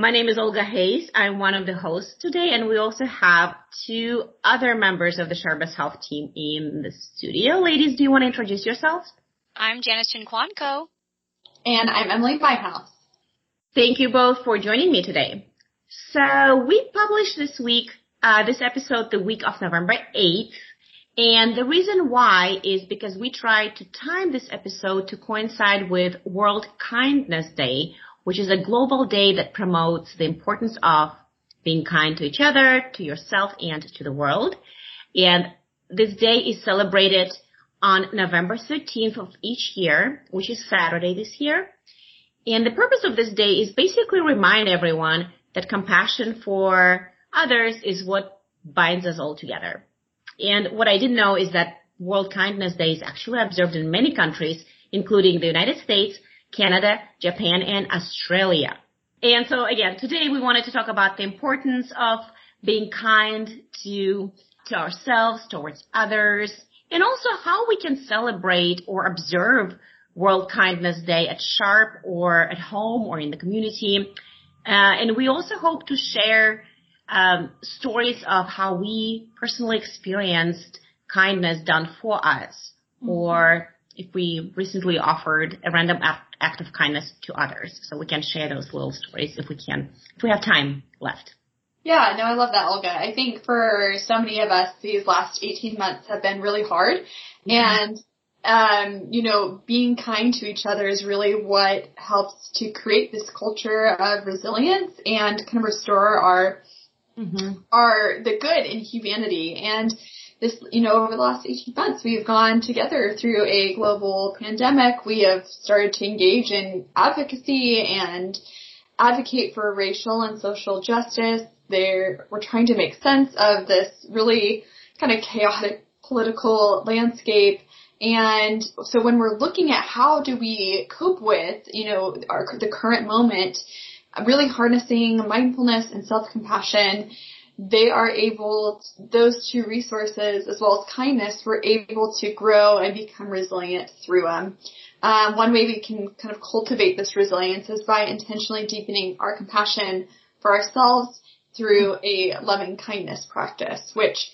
My name is Olga Hayes. I'm one of the hosts today, and we also have two other members of the Sharp Best Health team in the studio. Ladies, do you want to introduce yourselves? I'm Janice Chinquanco. And I'm Emily Whitehouse. Thank you both for joining me today. So we published this week, uh, this episode the week of November 8th. And the reason why is because we tried to time this episode to coincide with World Kindness Day which is a global day that promotes the importance of being kind to each other, to yourself, and to the world. And this day is celebrated on November 13th of each year, which is Saturday this year. And the purpose of this day is basically remind everyone that compassion for others is what binds us all together. And what I didn't know is that World Kindness Day is actually observed in many countries, including the United States, Canada, Japan, and Australia. And so again, today we wanted to talk about the importance of being kind to, to ourselves, towards others, and also how we can celebrate or observe World Kindness Day at Sharp or at home or in the community. Uh, and we also hope to share um, stories of how we personally experienced kindness done for us mm-hmm. or if we recently offered a random act, act of kindness to others. So we can share those little stories if we can, if we have time left. Yeah, no, I love that, Olga. I think for so many of us, these last 18 months have been really hard. Mm-hmm. And, um, you know, being kind to each other is really what helps to create this culture of resilience and kind of restore our, mm-hmm. our, the good in humanity. And, this, you know, over the last 18 months, we've gone together through a global pandemic. We have started to engage in advocacy and advocate for racial and social justice. There, we're trying to make sense of this really kind of chaotic political landscape. And so when we're looking at how do we cope with, you know, our, the current moment, really harnessing mindfulness and self-compassion they are able, those two resources as well as kindness were able to grow and become resilient through them. Um, one way we can kind of cultivate this resilience is by intentionally deepening our compassion for ourselves through a loving kindness practice, which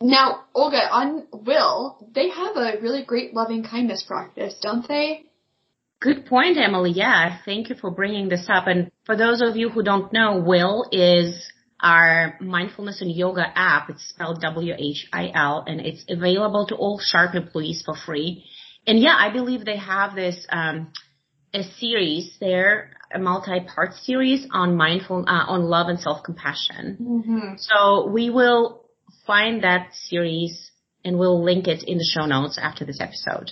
now, Olga, on Whil, they have a really great loving kindness practice, don't they? Good point, Emily. Yeah, thank you for bringing this up. And for those of you who don't know, Whil is our mindfulness and yoga app. It's spelled W-H-I-L and it's available to all Sharp employees for free. And yeah, I believe they have this, um, a series there, a multi-part series on mindful, uh, on love and self-compassion. Mm-hmm. So we will find that series and we'll link it in the show notes after this episode.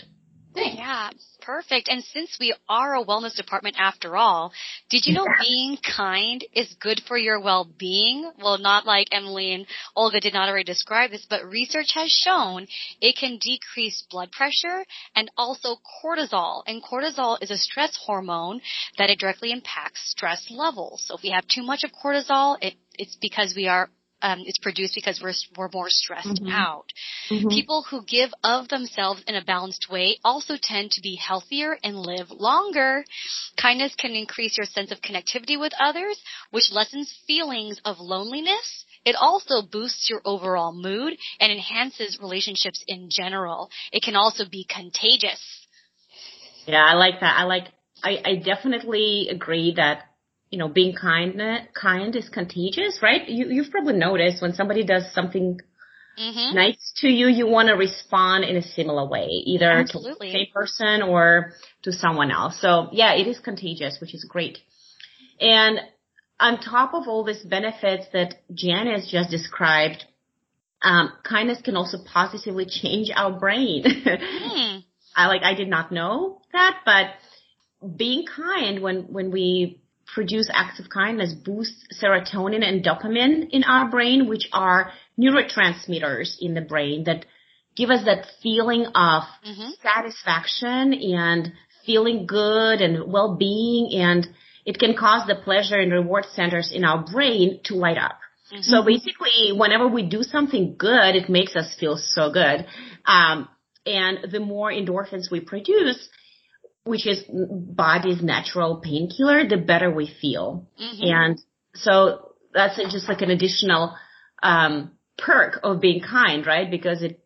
Yeah, perfect. And since we are a wellness department after all, did you know being kind is good for your well-being? Well, not like Emily and Olga did not already describe this, but research has shown it can decrease blood pressure and also cortisol. And cortisol is a stress hormone that it directly impacts stress levels. So if we have too much of cortisol, it, it's because we are um, it's produced because we're we're more stressed mm-hmm. out. Mm-hmm. People who give of themselves in a balanced way also tend to be healthier and live longer. Kindness can increase your sense of connectivity with others, which lessens feelings of loneliness. It also boosts your overall mood and enhances relationships in general. It can also be contagious. Yeah, I like that. I like I, I definitely agree that you know, being kind, kind is contagious, right? You, you've probably noticed when somebody does something mm-hmm. nice to you, you want to respond in a similar way, either Absolutely. to the same person or to someone else. So yeah, it is contagious, which is great. And on top of all these benefits that Janice just described, um, kindness can also positively change our brain. mm. I like, I did not know that, but being kind when, when we produce acts of kindness boost serotonin and dopamine in our brain, which are neurotransmitters in the brain that give us that feeling of mm-hmm. satisfaction and feeling good and well-being and it can cause the pleasure and reward centers in our brain to light up. Mm-hmm. So basically, whenever we do something good, it makes us feel so good. Um, and the more endorphins we produce, which is body's natural painkiller, the better we feel. Mm-hmm. And so that's just like an additional um, perk of being kind, right? Because it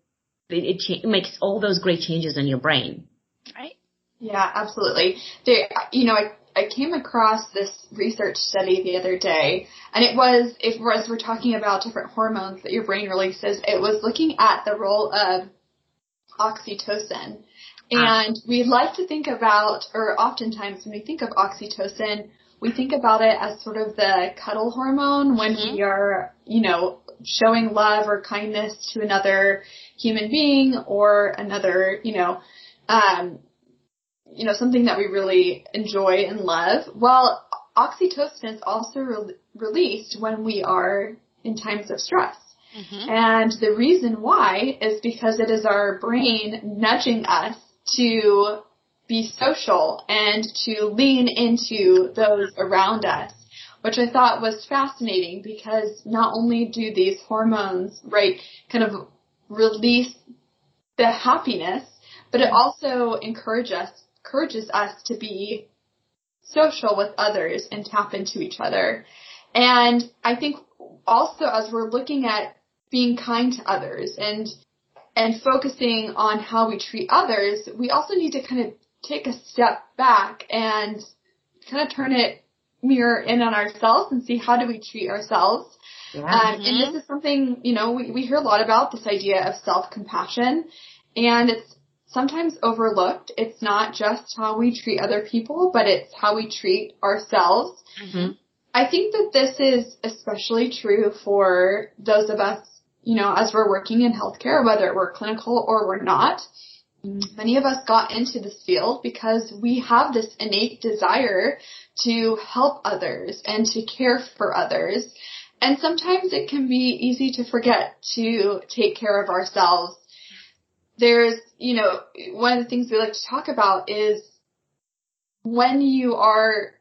it, it, cha- makes all those great changes in your brain. Right. Yeah, absolutely. There, you know, I I came across this research study the other day, and it was, if as we're talking about different hormones that your brain releases, it was looking at the role of oxytocin. And we like to think about, or oftentimes when we think of oxytocin, we think about it as sort of the cuddle hormone when mm-hmm. we are, you know, showing love or kindness to another human being or another, you know, um, you know, something that we really enjoy and love. Well, oxytocin is also re- released when we are in times of stress. Mm-hmm. And the reason why is because it is our brain nudging us to be social and to lean into those around us, which I thought was fascinating because not only do these hormones, right, kind of release the happiness, but it also encourages us encourages us to be social with others and tap into each other. And I think also as we're looking at being kind to others and and focusing on how we treat others, we also need to kind of take a step back and kind of turn it mirror in on ourselves and see how do we treat ourselves. Yeah. Um, and this is something, you know, we, we hear a lot about this idea of self-compassion and it's sometimes overlooked. It's not just how we treat other people, but it's how we treat ourselves. Mm-hmm. I think that this is especially true for those of us, you know, as we're working in healthcare, whether we're clinical or we're not. Many of us got into this field because we have this innate desire to help others and to care for others. And sometimes it can be easy to forget to take care of ourselves there's, you know, one of the things we like to talk about is when you are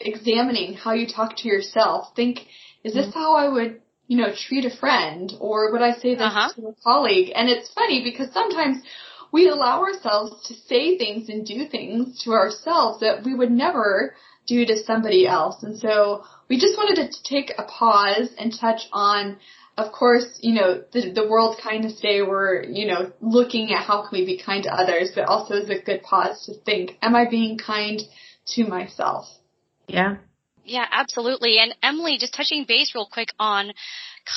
examining how you talk to yourself, think, is this mm-hmm. how I would, you know, treat a friend? Or would I say this uh-huh. to a colleague? And it's funny because sometimes we allow ourselves to say things and do things to ourselves that we would never do to somebody else. And so we just wanted to take a pause and touch on of course, you know, the, the World Kindness Day, we're, you know, looking at how can we be kind to others, but also is a good pause to think, am I being kind to myself? Yeah. Yeah, absolutely. And Emily, just touching base real quick on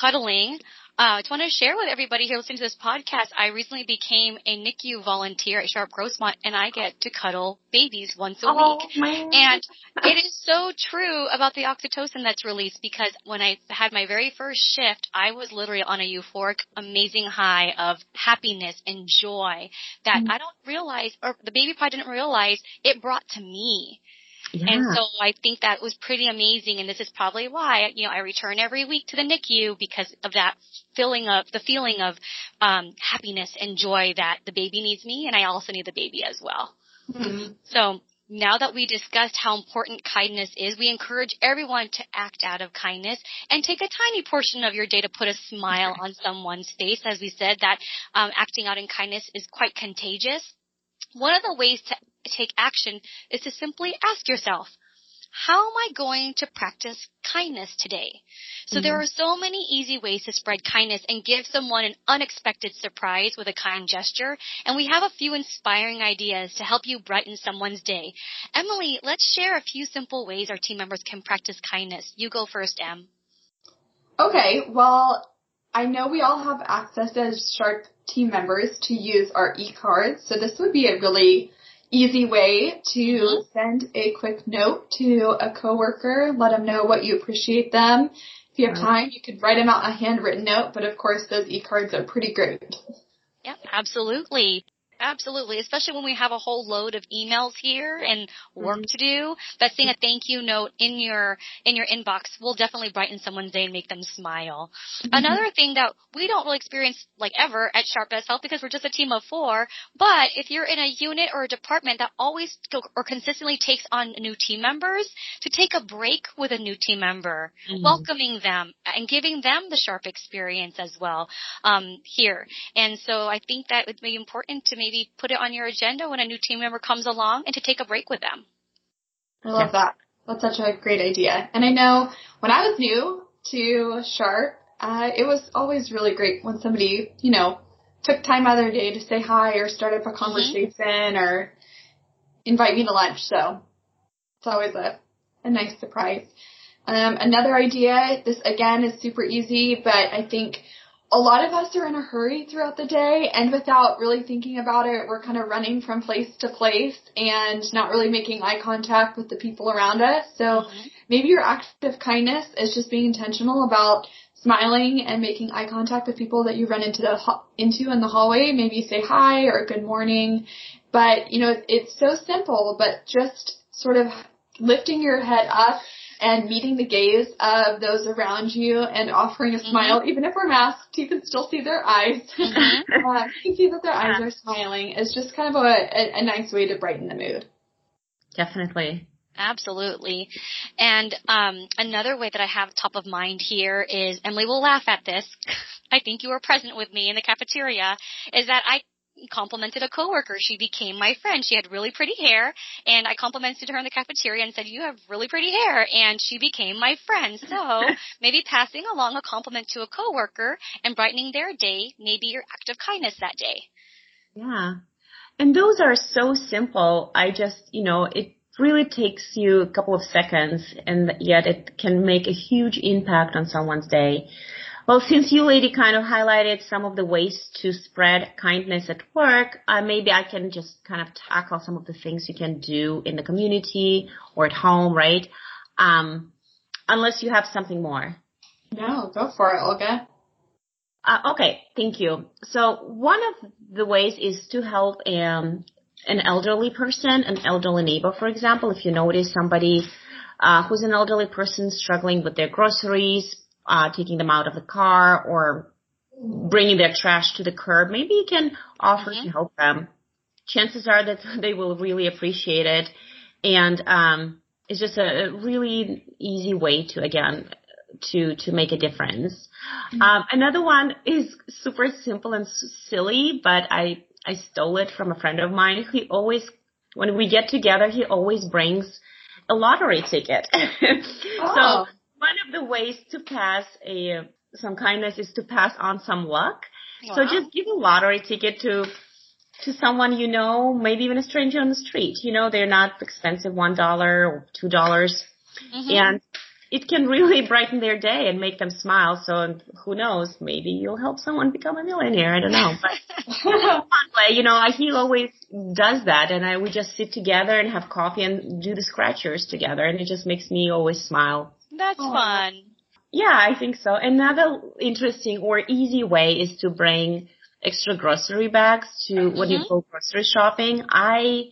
cuddling. Uh, I just want to share with everybody here listening to this podcast. I recently became a NICU volunteer at Sharp Grossmont, and I get to cuddle babies once a oh, week. Man. And it is so true about the oxytocin that's released because when I had my very first shift, I was literally on a euphoric, amazing high of happiness and joy that mm-hmm. I don't realize, or the baby probably didn't realize it brought to me. Yeah. And so I think that was pretty amazing and this is probably why, you know, I return every week to the NICU because of that feeling of, the feeling of, um, happiness and joy that the baby needs me and I also need the baby as well. Mm-hmm. So now that we discussed how important kindness is, we encourage everyone to act out of kindness and take a tiny portion of your day to put a smile on someone's face. As we said, that um, acting out in kindness is quite contagious. One of the ways to take action is to simply ask yourself, how am I going to practice kindness today? So mm-hmm. there are so many easy ways to spread kindness and give someone an unexpected surprise with a kind gesture. And we have a few inspiring ideas to help you brighten someone's day. Emily, let's share a few simple ways our team members can practice kindness. You go first, Em. Okay, well, I know we all have access as Sharp team members to use our e-cards, so this would be a really easy way to mm-hmm. send a quick note to a coworker, let them know what you appreciate them. If you have time, you could write them out a handwritten note, but of course those e-cards are pretty great. Yep, absolutely. Absolutely, especially when we have a whole load of emails here and work mm-hmm. to do. But seeing a thank you note in your in your inbox will definitely brighten someone's day and make them smile. Mm-hmm. Another thing that we don't really experience like ever at Sharp Best Health because we're just a team of four, but if you're in a unit or a department that always go, or consistently takes on new team members, to take a break with a new team member, mm-hmm. welcoming them and giving them the Sharp experience as well um, here. And so I think that would be important to me maybe put it on your agenda when a new team member comes along and to take a break with them. I love that. That's such a great idea. And I know when I was new to Sharp, uh, it was always really great when somebody, you know, took time out of their day to say hi or start up a mm-hmm. conversation mm-hmm. or invite me to lunch. So it's always a, a nice surprise. Um, another idea, this again is super easy, but I think a lot of us are in a hurry throughout the day and without really thinking about it, we're kind of running from place to place and not really making eye contact with the people around us. So mm-hmm. maybe your act of kindness is just being intentional about smiling and making eye contact with people that you run into the into in the hallway. Maybe say hi or good morning. But, you know, it's so simple, but just sort of lifting your head up and meeting the gaze of those around you and offering a smile, mm-hmm. even if we're masked, you can still see their eyes. Mm-hmm. uh, you can see that their eyes are smiling. It's just kind of a, a, a nice way to brighten the mood. Definitely. Absolutely. And um, another way that I have top of mind here is Emily will laugh at this. I think you were present with me in the cafeteria. Is that I complimented a coworker. She became my friend. She had really pretty hair, and I complimented her in the cafeteria and said, "You have really pretty hair," and she became my friend. So maybe passing along a compliment to a coworker and brightening their day, maybe your act of kindness that day. Yeah, and those are so simple. I just, you know, it really takes you a couple of seconds, and yet it can make a huge impact on someone's day. Well, since you lady kind of highlighted some of the ways to spread kindness at work, uh, maybe I can just kind of tackle some of the things you can do in the community or at home, right? Um, unless you have something more. No, go for it, Olga. Uh, okay, thank you. So one of the ways is to help um, an elderly person, an elderly neighbor, for example. If you notice somebody uh, who's an elderly person struggling with their groceries, uh, taking them out of the car or bringing their trash to the curb, maybe you can offer mm-hmm. to help them. Chances are that they will really appreciate it. And, um, it's just a really easy way to, again, to, to make a difference. Mm-hmm. Um, another one is super simple and silly, but I, I stole it from a friend of mine. He always, when we get together, he always brings a lottery ticket. oh. So one of the ways to pass a some kindness is to pass on some luck. Wow. So just give a lottery ticket to to someone you know, maybe even a stranger on the street. You know, they're not expensive, one dollar or two dollars, mm-hmm. and it can really brighten their day and make them smile. So who knows? Maybe you'll help someone become a millionaire. I don't know, but you know, he always does that, and I we just sit together and have coffee and do the scratchers together, and it just makes me always smile. That's oh. fun. Yeah, I think so. Another interesting or easy way is to bring extra grocery bags to mm-hmm. when you go grocery shopping. I,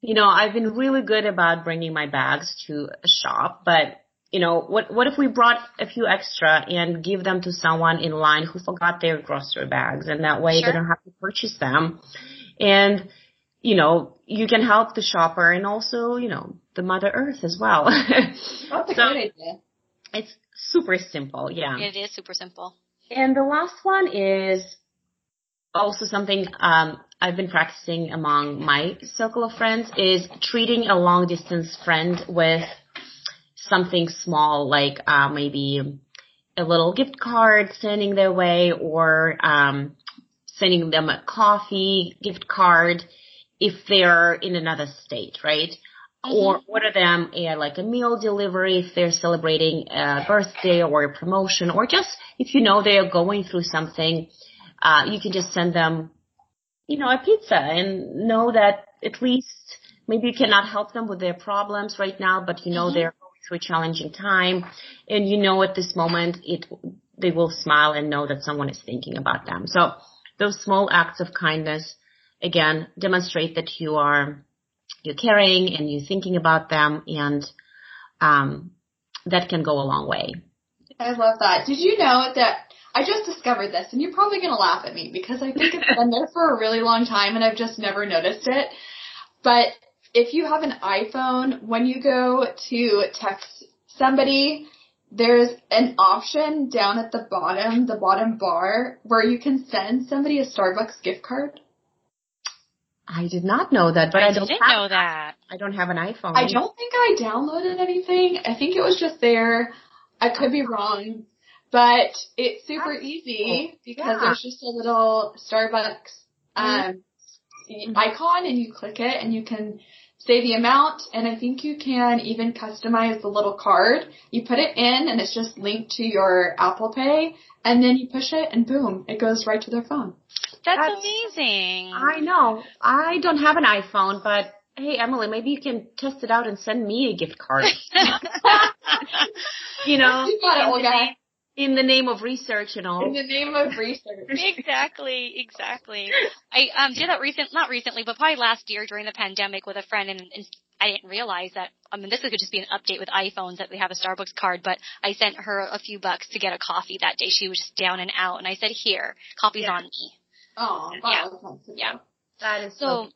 you know, I've been really good about bringing my bags to a shop, but you know, what what if we brought a few extra and give them to someone in line who forgot their grocery bags, and that way sure. they don't have to purchase them, and you know, you can help the shopper and also, you know, the Mother Earth as well. That's a good idea. It's super simple, yeah. It is super simple. And the last one is also something um, I've been practicing among my circle of friends is treating a long distance friend with something small like uh, maybe a little gift card sending their way or um, sending them a coffee gift card if they're in another state, right? Mm-hmm. Or order them a, like a meal delivery if they're celebrating a birthday or a promotion, or just if you know they are going through something, uh, you can just send them, you know, a pizza and know that at least maybe you cannot help them with their problems right now, but you know mm-hmm. they're going through a challenging time, and you know at this moment it they will smile and know that someone is thinking about them. So those small acts of kindness again, demonstrate that you are, you're caring and you're thinking about them and, um, that can go a long way. I love that. Did you know that I just discovered this and you're probably going to laugh at me because I think it's been there for a really long time and I've just never noticed it. But if you have an iPhone, when you go to text somebody, there's an option down at the bottom, the bottom bar, where you can send somebody a Starbucks gift card. I did not know that, but I, I don't didn't have, know that. I don't have an iPhone. I don't think I downloaded anything. I think it was just there. I could be wrong, but it's super That's easy cool. because Yeah. there's just a little Starbucks um, Mhm. icon, and you click it, and you can say the amount, and I think you can even customize the little card. You put it in, and it's just linked to your Apple Pay, and then you push it, and boom, it goes right to their phone. That's, That's- amazing. I know. I don't have an iPhone, but hey, Emily, maybe you can test it out and send me a gift card. you know, You got it, in the Olga. name- in the name of research and all. In the name of research. exactly, exactly. I um did that recent, not recently, but probably last year during the pandemic with a friend, and, and I didn't realize that. I mean, this could just be an update with iPhones that they have a Starbucks card, but I sent her a few bucks to get a coffee that day. She was just down and out, and I said, "Here, coffee's Yeah. on me." Oh, Yeah. wow, that's nice of Yeah. That is So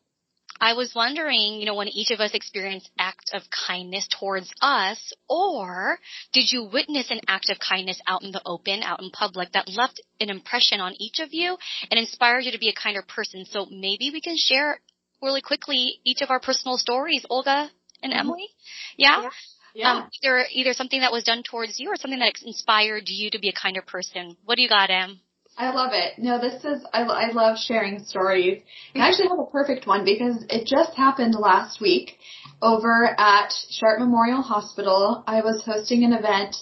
I was wondering, you know, when each of us experienced act of kindness towards us, or did you witness an act of kindness out in the open, out in public that left an impression on each of you and inspired you to be a kinder person? So maybe we can share really quickly each of our personal stories, Olga and Mhm. Emily. Yeah? Yeah. Yeah. Um, either either something that was done towards you or something that inspired you to be a kinder person. What do you got, Em? I love it. No, this is, I, I love sharing stories. I actually have a perfect one because it just happened last week over at Sharp Memorial Hospital. I was hosting an event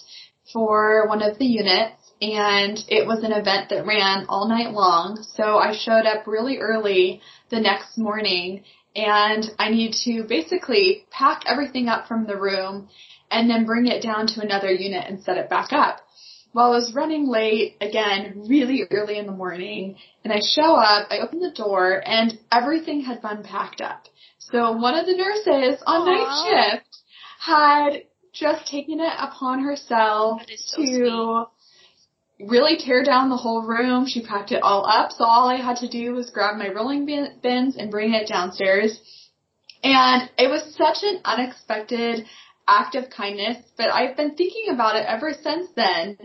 for one of the units and it was an event that ran all night long. So I showed up really early the next morning and I need to basically pack everything up from the room and then bring it down to another unit and set it back up. Well, I was running late again, really early in the morning, and I show up, I open the door, and everything had been packed up. So one of the nurses on Aw. night shift had just taken it upon herself so to really tear down the whole room. She packed it all up, so all I had to do was grab my rolling bin- bins and bring it downstairs. And it was such an unexpected act of kindness, but I've been thinking about it ever since then,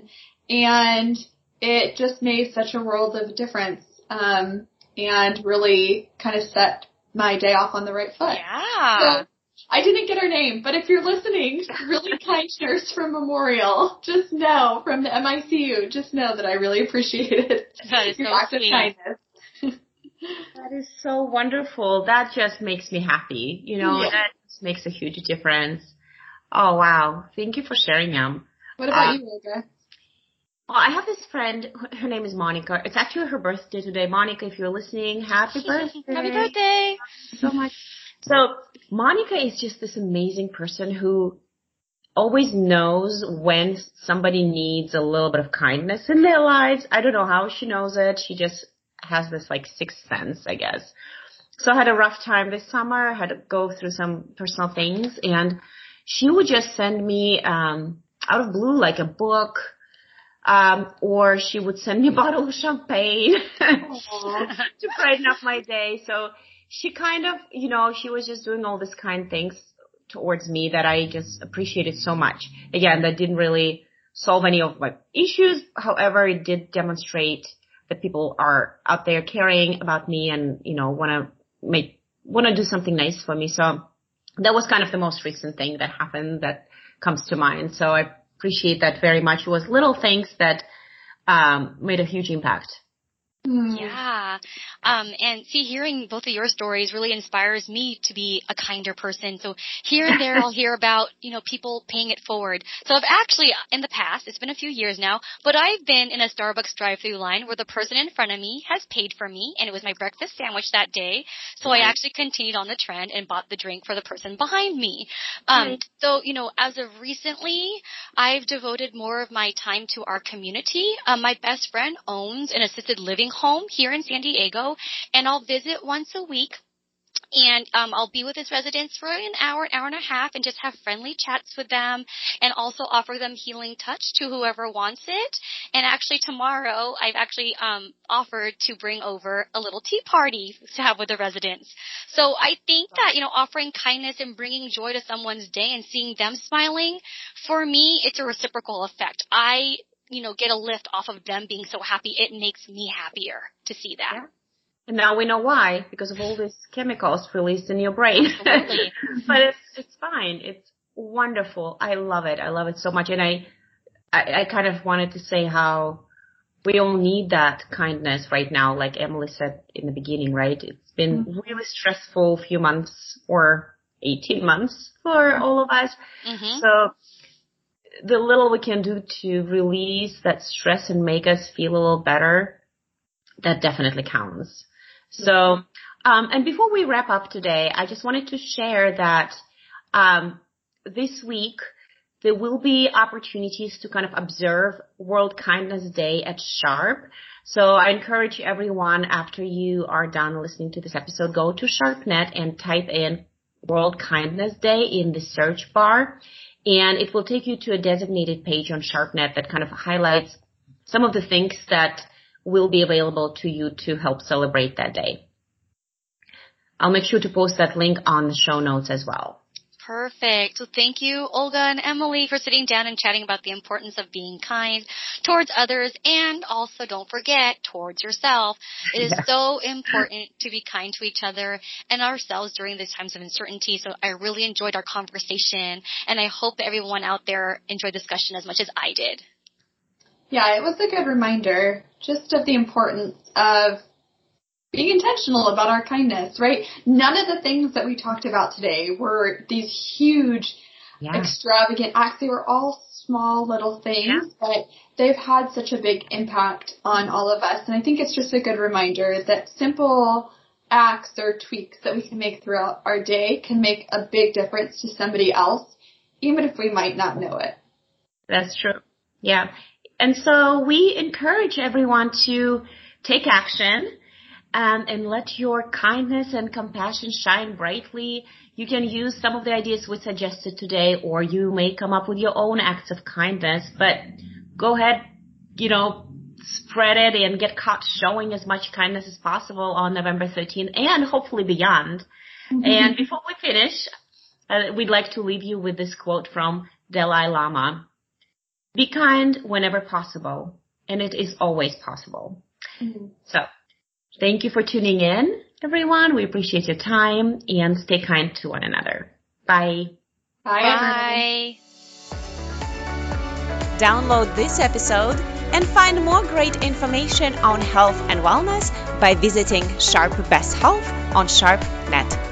and it just made such a world of difference, um, and really kind of set my day off on the right foot. Yeah. So, I didn't get her name, but if you're listening, really kind nurse from Memorial, just know from the MICU, just know that I really appreciated That is your so act of kindness. That is so wonderful. That just makes me happy. You know, Yeah. that just makes a huge difference. Oh wow. Thank you for sharing them. What about Uh, you, Olga? Well, I have this friend, her name is Monica. It's actually her birthday today. Monica, if you're listening, happy birthday. Happy birthday. so much. So Monica is just this amazing person who always knows when somebody needs a little bit of kindness in their lives. I don't know how she knows it. She just has this like sixth sense, I guess. So I had a rough time this summer. I had to go through some personal things and she would just send me, um, out of blue, like a book, um, or she would send me a bottle of champagne to brighten up my day. So she kind of, you know, she was just doing all these kind things towards me that I just appreciated so much. Again, that didn't really solve any of my issues. However, it did demonstrate that people are out there caring about me and, you know, want to make, want to do something nice for me. So that was kind of the most recent thing that happened that comes to mind. So I appreciate that very much. It was little things that, um, made a huge impact. Hmm. Yeah. Um, and see, hearing both of your stories really inspires me to be a kinder person. So here and there I'll hear about, you know, people paying it forward. So I've actually, in the past, it's been a few years now, but I've been in a Starbucks drive-through line where the person in front of me has paid for me and it was my breakfast sandwich that day. So I actually continued on the trend and bought the drink for the person behind me. Um, Nice. so, you know, as of recently, I've devoted more of my time to our community. Um, my best friend owns an assisted living home here in San Diego, and I'll visit once a week and um, I'll be with his residents for an hour, an hour and a half, and just have friendly chats with them, and also offer them healing touch to whoever wants it. And actually, tomorrow I've actually um, offered to bring over a little tea party to have with the residents. So I think that you know, offering kindness and bringing joy to someone's day and seeing them smiling, for me, it's a reciprocal effect. I you know, get a lift off of them being so happy. It makes me happier to see that. Yeah. And now we know why, because of all these chemicals released in your brain. but it's, it's fine. It's wonderful. I love it. I love it so much. And I, I, I kind of wanted to say how we all need that kindness right now, like Emily said in the beginning, right? It's been mm-hmm. really stressful few months or 18 months for all of us. Mm-hmm. So the little we can do to release that stress and make us feel a little better, that definitely counts. So, um, and before we wrap up today, I just wanted to share that um, this week there will be opportunities to kind of observe World Kindness Day at Sharp. So I encourage everyone after you are done listening to this episode, go to SharpNet and type in World Kindness Day in the search bar. And it will take you to a designated page on SharpNet that kind of highlights some of the things that will be available to you to help celebrate that day. I'll make sure to post that link on the show notes as well. Perfect. So thank you, Olga and Emily, for sitting down and chatting about the importance of being kind towards others and also don't forget towards yourself. It is yeah. so important to be kind to each other and ourselves during these times of uncertainty. So I really enjoyed our conversation and I hope everyone out there enjoyed the discussion as much as I did. Yeah, it was a good reminder just of the importance of being intentional about our kindness, right? None of the things that we talked about today were these huge, yeah. extravagant acts. They were all small little things, yeah. but they've had such a big impact on all of us. And I think it's just a good reminder that simple acts or tweaks that we can make throughout our day can make a big difference to somebody else, even if we might not know it. That's true. Yeah. And so we encourage everyone to take action um, and let your kindness and compassion shine brightly. You can use some of the ideas we suggested today, or you may come up with your own acts of kindness, but go ahead, you know, spread it and get caught showing as much kindness as possible on November 13th and hopefully beyond. Mm-hmm. And before we finish, uh, we'd like to leave you with this quote from Dalai Lama. Be kind whenever possible, and it is always possible. Mm-hmm. So, thank you for tuning in, everyone. We appreciate your time and stay kind to one another. Bye. Bye. Bye. Download this episode and find more great information on health and wellness by visiting Sharp Best Health on SharpNet.